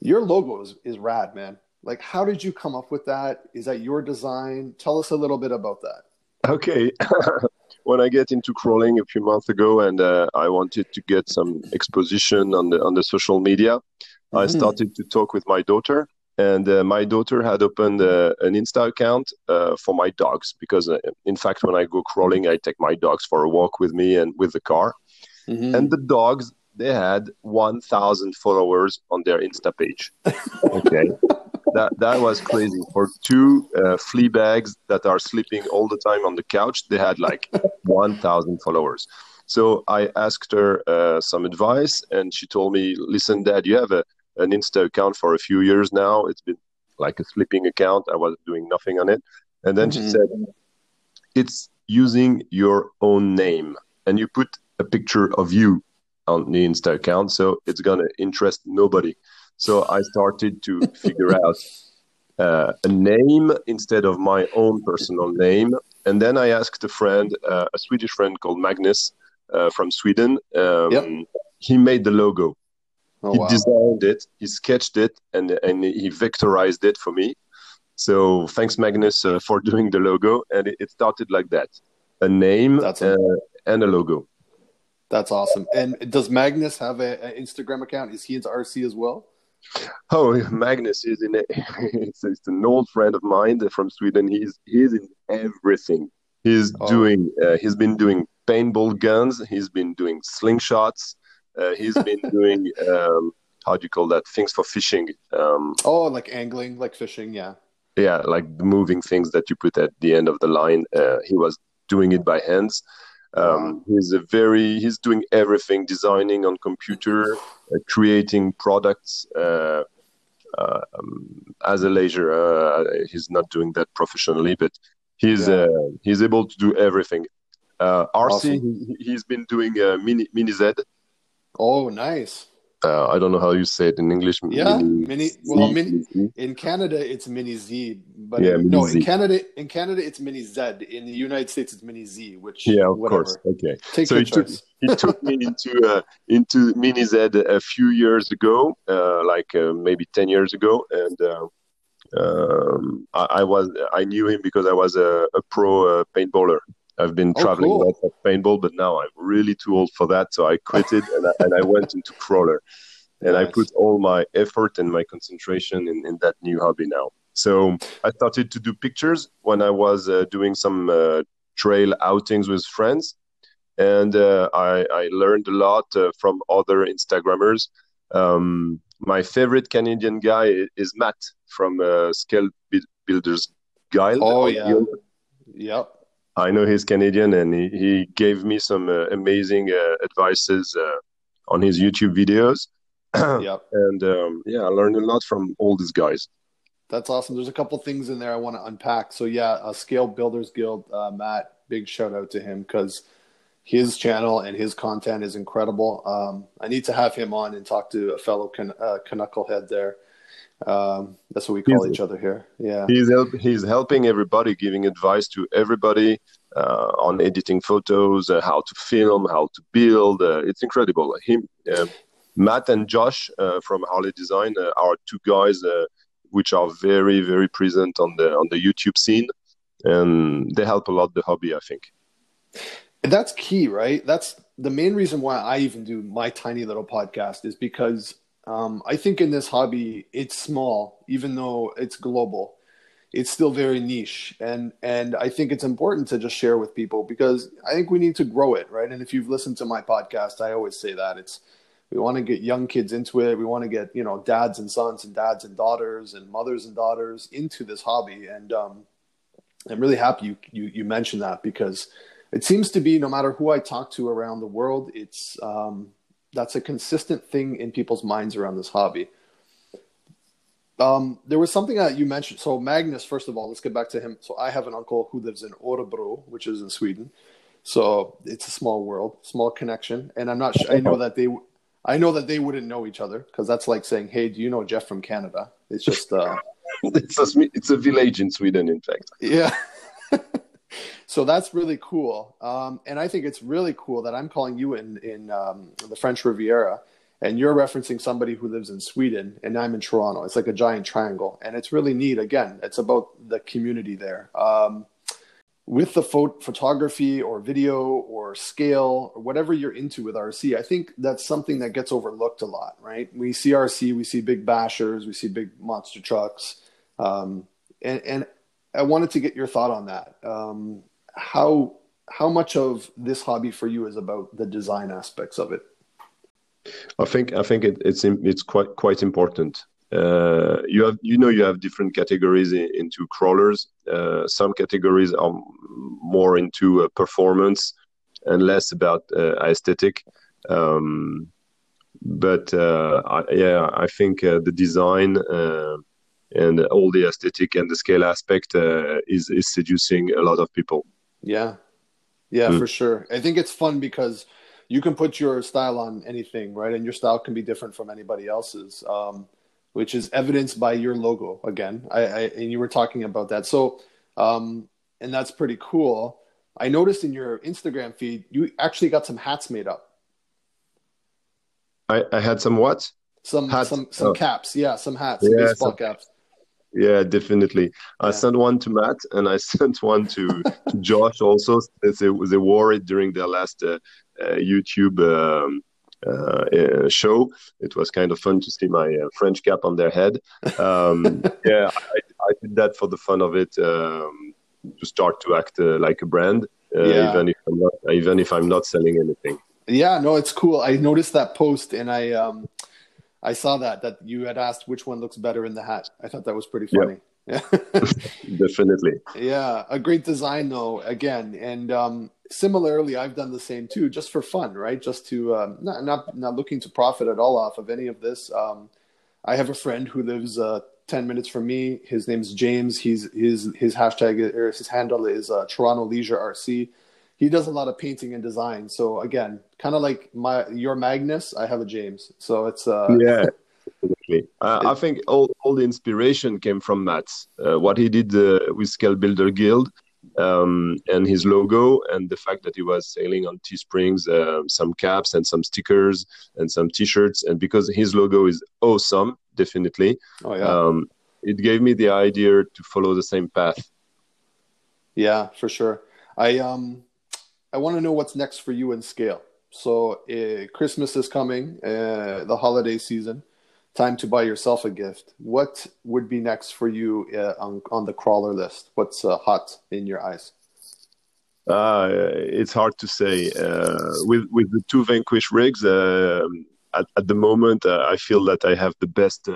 your logo is, is rad, man. Like, how did you come up with that? Is that your design? Tell us a little bit about that. Okay. when I get into crawling a few months ago, and uh, I wanted to get some exposition on the on the social media. I started to talk with my daughter, and uh, my daughter had opened uh, an Insta account uh, for my dogs because, uh, in fact, when I go crawling, I take my dogs for a walk with me and with the car, mm-hmm. and the dogs they had 1,000 followers on their Insta page. Okay. that that was crazy. For two uh, flea bags that are sleeping all the time on the couch, they had like 1,000 followers. So I asked her uh, some advice, and she told me, "Listen, Dad, you have a an Insta account for a few years now. It's been like a sleeping account. I was doing nothing on it." And then mm-hmm. she said, "It's using your own name, and you put a picture of you on the Insta account, so it's gonna interest nobody." So I started to figure out uh, a name instead of my own personal name. And then I asked a friend, uh, a Swedish friend called Magnus uh, from Sweden. Um, yep. He made the logo. Oh, he wow. designed it, he sketched it, and and he vectorized it for me. So thanks, Magnus, uh, for doing the logo. And it, it, started like that: a name uh, and a logo. That's awesome. And does Magnus have an Instagram account? Is he into RC as well? Oh, Magnus is in. A, it's, it's, an old friend of mine from Sweden. He's he's in everything. He's oh. doing. Uh, he's been doing paintball guns. He's been doing slingshots. Uh, he's been doing. Um, how do you call that? Things for fishing. Um, oh, like angling, like fishing. Yeah. Yeah, like moving things that you put at the end of the line. Uh, he was doing it by hands. Um, he's a very he's doing everything, designing on computer, uh, creating products uh, uh, um, as a leisure. Uh, he's not doing that professionally, but he's yeah. Uh, he's able to do everything. Uh, RC, awesome. he, has been doing mini mini Z. Oh, nice uh, I don't know how you say it in English. Yeah, mini. mini well, mini, in Canada it's mini Z, but yeah, in, no, Z. in Canada in Canada it's mini Z. In the United States it's mini Z, which yeah, of whatever. course, okay. Take so he took, he took me into uh, into mini Z a few years ago, uh, like uh, maybe ten years ago, and. Uh, um, I, I, was I knew him because I was a, a pro uh, paintballer I've been oh, traveling cool. a lot for paintball, but now I'm really too old for that. So I quit it and, I, and I went into crawler. And nice. I put all my effort and my concentration in, in that new hobby now. So I started to do pictures when I was uh, doing some uh, trail outings with friends. And uh, I, I, learned a lot uh, from other Instagrammers. Um, my favorite Canadian guy is Matt from uh, Scale Builders Guild. Oh, yeah. Yep. I know he's Canadian, and he, he gave me some uh, amazing uh, advices uh, on his YouTube videos. yep. And um, yeah, I learned a lot from all these guys. That's awesome. There's a couple things in there I want to unpack. So yeah, uh, Scale Builders Guild, uh, Matt, big shout out to him because his channel and his content is incredible. Um, I need to have him on and talk to a fellow can, uh, Knucklehead there. Um, that's what we call he's, each other here. Yeah, he's help, he's helping everybody, giving advice to everybody uh, on editing photos, uh, how to film, how to build. Uh, it's incredible. Him, uh, Matt, and Josh uh, from Harley Design uh, are two guys which are very very present on the on the YouTube scene, and they help a lot the hobby. I think. That's key, right? That's the main reason why I even do my tiny little podcast is because um, I think in this hobby, it's small, even though it's global. It's still very niche, and and I think it's important to just share with people because I think we need to grow it, right? And if you've listened to my podcast, I always say that it's we want to get young kids into it. We want to get you know dads and sons and dads and daughters and mothers and daughters into this hobby. And um, I'm really happy you, you you mentioned that because it seems to be no matter who I talk to around the world, it's um, that's a consistent thing in people's minds around this hobby. Um, there was something that you mentioned. So Magnus, first of all, let's get back to him. So I have an uncle who lives in Örebro, which is in Sweden. So it's a small world, small connection, and I'm not. Sure, I know that they, I know that they wouldn't know each other because that's like saying, "Hey, do you know Jeff from Canada?" It's just. Uh, it's a it's a village in Sweden, in fact. Yeah. so that's really cool. Um, and I think it's really cool that I'm calling you in in um, the French Riviera, and you're referencing somebody who lives in Sweden, and I'm in Toronto. It's like a giant triangle, and it's really neat. Again, it's about the community there. Um, with the pho- photography or video or scale or whatever you're into with RC, I think that's something that gets overlooked a lot, right? We see RC, we see big bashers, we see big monster trucks, um, and, and I wanted to get your thought on that. Um, how how much of this hobby for you is about the design aspects of it? I think I think it, it's it's quite quite important. Uh, you have you know you have different categories in, into crawlers. Uh, some categories are more into uh, performance and less about uh, aesthetic. Um, but uh, yeah, I think uh, the design and all the aesthetic and the scale aspect uh, is is seducing a lot of people. Yeah, yeah, mm. for sure. I think it's fun because you can put your style on anything, right? And your style can be different from anybody else's, um, which is evidenced by your logo. Again, I, I and you were talking about that. So, um, and that's pretty cool. I noticed in your Instagram feed you actually got some hats made up. I, I had some what? Some hats. some some oh. caps. Yeah, some hats. Yeah, baseball some, caps. Yeah, definitely. I sent one to Matt and I sent one to, to Josh also. They, they wore it during their last uh, uh, YouTube um, uh, uh, show. It was kind of fun to see my uh, French cap on their head. Um, yeah, I, I, did that for the fun of it um, to start to act uh, like a brand, yeah. even if I'm not even if I'm not selling anything. Yeah, no, it's cool. I noticed that post and I um, I saw that that you had asked which one looks better in the hat. I thought that was pretty funny. Yeah, definitely. Yeah, a great design though. Again, and um, similarly, I've done the same too, just for fun, right? Just to um, not not not looking to profit at all off of any of this. Um, I have a friend who lives uh, ten minutes from me. His name's James. He's his his hashtag or his handle is uh, Toronto Leisure RC he does a lot of painting and design. So again, kind of like my your Magnus, I have a James. So it's uh yeah. Uh, I think all, all the inspiration came from Matt. Uh, what he did uh, with Scale Builder Guild um, and his logo, and the fact that he was selling on Teesprings uh, some caps and some stickers and some T-shirts, and because his logo is awesome, definitely. Oh yeah. Um, it gave me the idea to follow the same path. Yeah, for sure. I um I want to know what's next for you in scale. So uh, Christmas is coming, uh, the holiday season, time to buy yourself a gift. What would be next for you uh, on, on the crawler list? What's hot in your eyes? Uh, it's hard to say. With with the two Vanquish rigs, at, at the moment, I feel that I have the best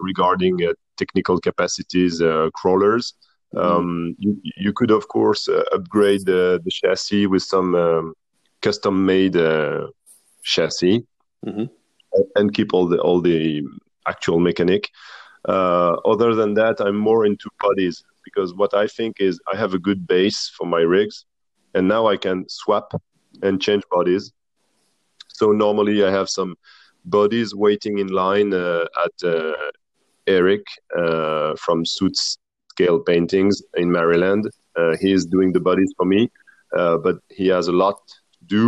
regarding technical capacities crawlers. Um, you, you, could, of course, uh, upgrade the, the, chassis with some um, custom-made uh, chassis mm-hmm. and keep all the all the actual mechanic. Uh, other than that, I'm more into bodies because what I think is I have a good base for my rigs, and now I can swap and change bodies. So normally I have some bodies waiting in line uh, at uh, Eric uh, from Suits scale paintings in Maryland. Uh, he is doing the bodies for me, uh, but he has a lot to do,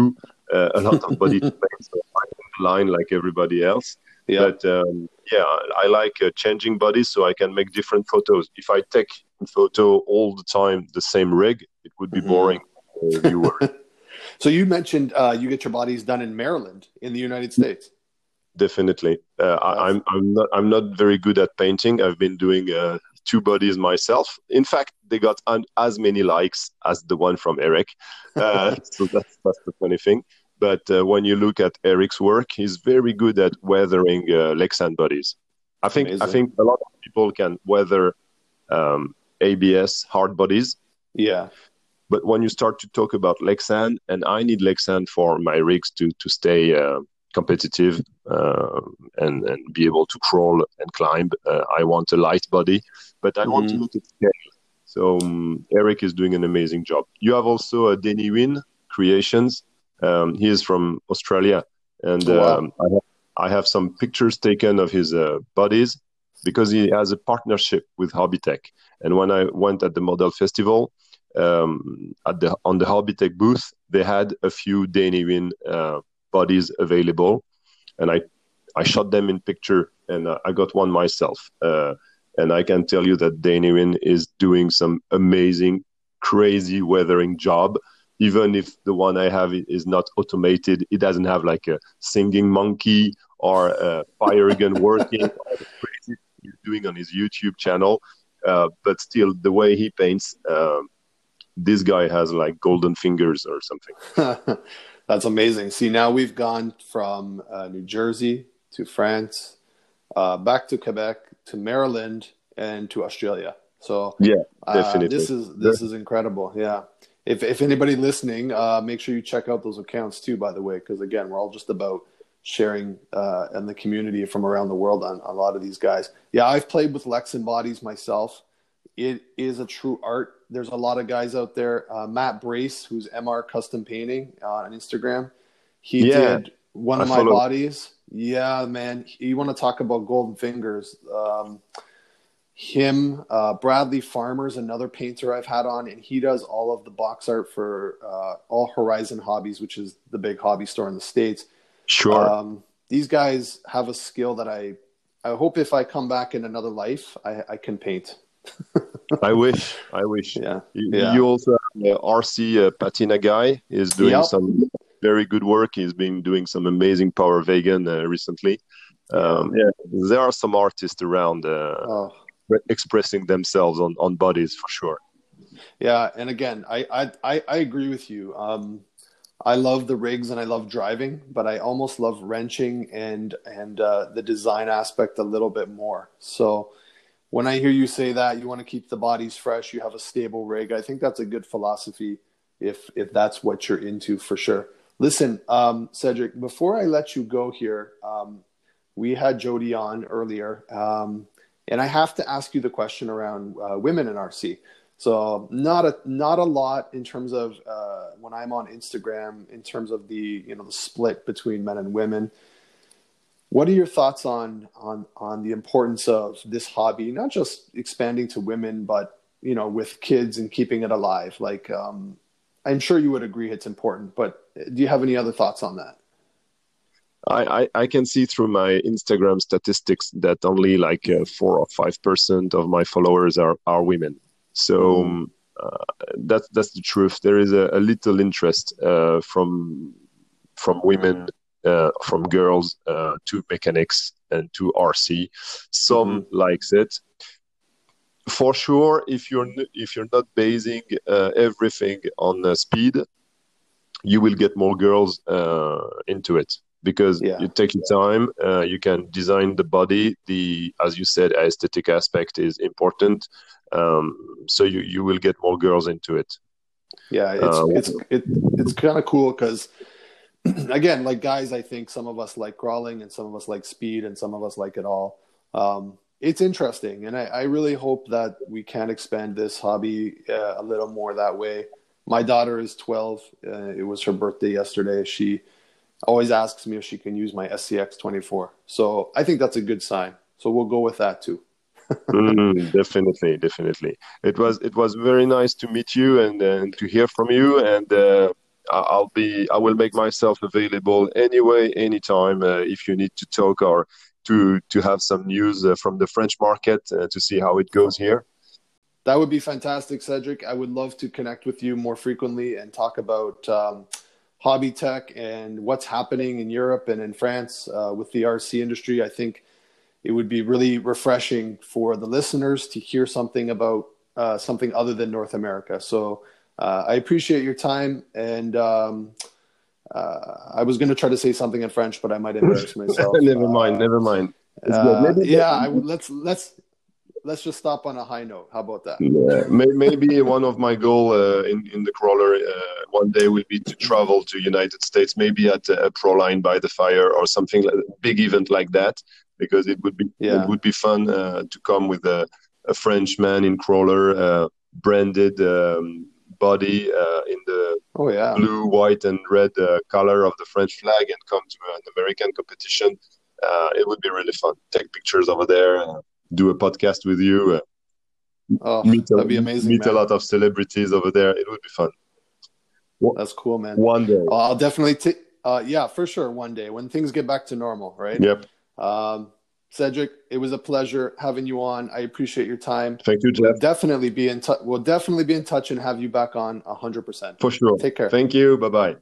uh, a lot of body to paint. So I'm line like everybody else. Yeah. But um, yeah, I like uh, changing bodies so I can make different photos. If I take photo all the time the same rig, it would be mm-hmm. boring for viewers. so you mentioned uh, you get your bodies done in Maryland in the United States definitely. Uh, I, am I'm, I'm not I'm not very good at painting. I've been doing uh, two bodies myself. In fact, they got un- as many likes as the one from Eric. Uh, so that's, that's the funny thing. But uh, when you look at Eric's work, he's very good at weathering uh, Lexan bodies. I think Amazing. I think a lot of people can weather um, ABS hard bodies. Yeah. But when you start to talk about Lexan, and I need Lexan for my rigs to to stay uh, competitive uh, and and be able to crawl and climb. Uh, I want a light body, but I mm-hmm. want to mm-hmm. look at scale. So um, Eric is doing an amazing job. You have also uh, Denny Wynn Creations. Um, he is from Australia, and oh, wow. um, I, have, I, have, some pictures taken of his uh, bodies because he has a partnership with Hobbytech. And when I went at the model festival, um, at the on the Hobbytech booth, they had a few Denny Win uh, bodies available, and I I shot them in picture, and uh, I got one myself. Uh, and I can tell you that Denny is doing some amazing, crazy weathering job. Even if the one I have is not automated, it doesn't have like a singing monkey or a fire gun working. he's doing on his YouTube channel, uh, but still, the way he paints, um, this guy has like golden fingers or something. That's amazing. See, now we've gone from uh, New Jersey to France, uh, back to Quebec to Maryland and to Australia. So yeah, definitely. Uh, this is this is incredible. Yeah, if if anybody listening, uh, make sure you check out those accounts too. By the way, because again, we're all just about sharing uh, and the community from around the world on, on a lot of these guys. Yeah, I've played with Lexan bodies myself. It is a true art. There's a lot of guys out there. Uh, Matt Brace, who's MR Custom Painting uh, on Instagram, he Yeah, did one of I my follow. bodies. Yeah, man. You want to talk about golden fingers? Um, him, uh, Bradley Farmer's another painter I've had on, and he does all of the box art for uh, All Horizon Hobbies, which is the big hobby store in the states. Sure. Um, these guys have a skill that I, I hope if I come back in another life, I, I can paint. I wish. I wish. Yeah, You, Yeah. you also have RC uh, Patina guy is doing Yep. some very good work. He's been doing some amazing Power Wagon uh, recently. Um, yeah, there are some artists around uh, Oh, expressing themselves on, on bodies for sure. yeah. And again, I, I, I, I agree with you. Um, I love the rigs and I love driving, but I almost love wrenching and and uh, the design aspect a little bit more. So when I hear you say that you want to keep the bodies fresh, you have a stable rig. I think that's a good philosophy if if that's what you're into for sure. Listen, um, Cedric, before I let you go here, um, we had Jodi on earlier, um, and I have to ask you the question around uh, women in RC. So not a not a lot in terms of uh, when I'm on Instagram in terms of the you know the split between men and women. What are your thoughts on on on the importance of this hobby, not just expanding to women, but you know with kids and keeping it alive? Like um, I'm sure you would agree it's important, but do you have any other thoughts on that? I, I, I can see through my Instagram statistics that only like uh, four or five percent of my followers are, are women. So um, uh, that's that's the truth. There is a, a little interest uh, from from women, uh, from girls uh, to mechanics and to RC. Some likes it. For sure, if you're if you're not basing uh, everything on uh, speed, you will get more girls uh, into it because Yeah. you take your time uh, you can design the body the as you said aesthetic aspect is important um, so you, you will get more girls into it Yeah, it's it's it, it's kind of cool because again, like guys, I think some of us like crawling and some of us like speed and some of us like it all. Um, it's interesting, and I, I really hope that we can expand this hobby uh, a little more that way. My daughter is 12. Uh, it was her birthday yesterday. She always asks me if she can use my SCX 24. So I think that's a good sign. So we'll go with that too. Mm, definitely definitely it was it was very nice to meet you and, and to hear from you and uh, i'll be i will make myself available anyway anytime uh, if you need to talk or to to have some news uh, from the french market uh, to see how it goes here That would be fantastic, Cedric. I would love to connect with you more frequently and talk about um, Hobbytech and what's happening in Europe and in France uh, with the RC industry. I think it would be really refreshing for the listeners to hear something about uh, something other than North America. So uh, I appreciate your time. And um, uh, I was going to try to say something in French, but I might embarrass myself. never mind Uh, never mind It's uh. Maybe- yeah, I let's let's let's just stop on a high note. How about that? Yeah, maybe one of my goal uh, in in the crawler uh, one day will be to travel to United States, maybe at a, pro line by the fire or something like big event like that, because it would be Yeah. it would be fun uh, to come with a, a French man in crawler, uh, branded um, body uh, in the Oh yeah. blue, white, and red uh, color of the French flag, and come to an American competition. Uh, it would be really fun. Take pictures over there. Uh, do a podcast with you. Uh, Oh, meet a, that'd be amazing. meet a lot of celebrities over there. It would be fun. That's cool, man. One day. Uh, I'll definitely take. Uh, yeah, for sure. One day when things get back to normal, right? Yep. Um, Cedric, it was a pleasure having you on. I appreciate your time. Thank you, Jeff. Definitely be in touch. We'll definitely be in touch and have you back on hundred percent. For sure. Take care. Thank you. Bye bye.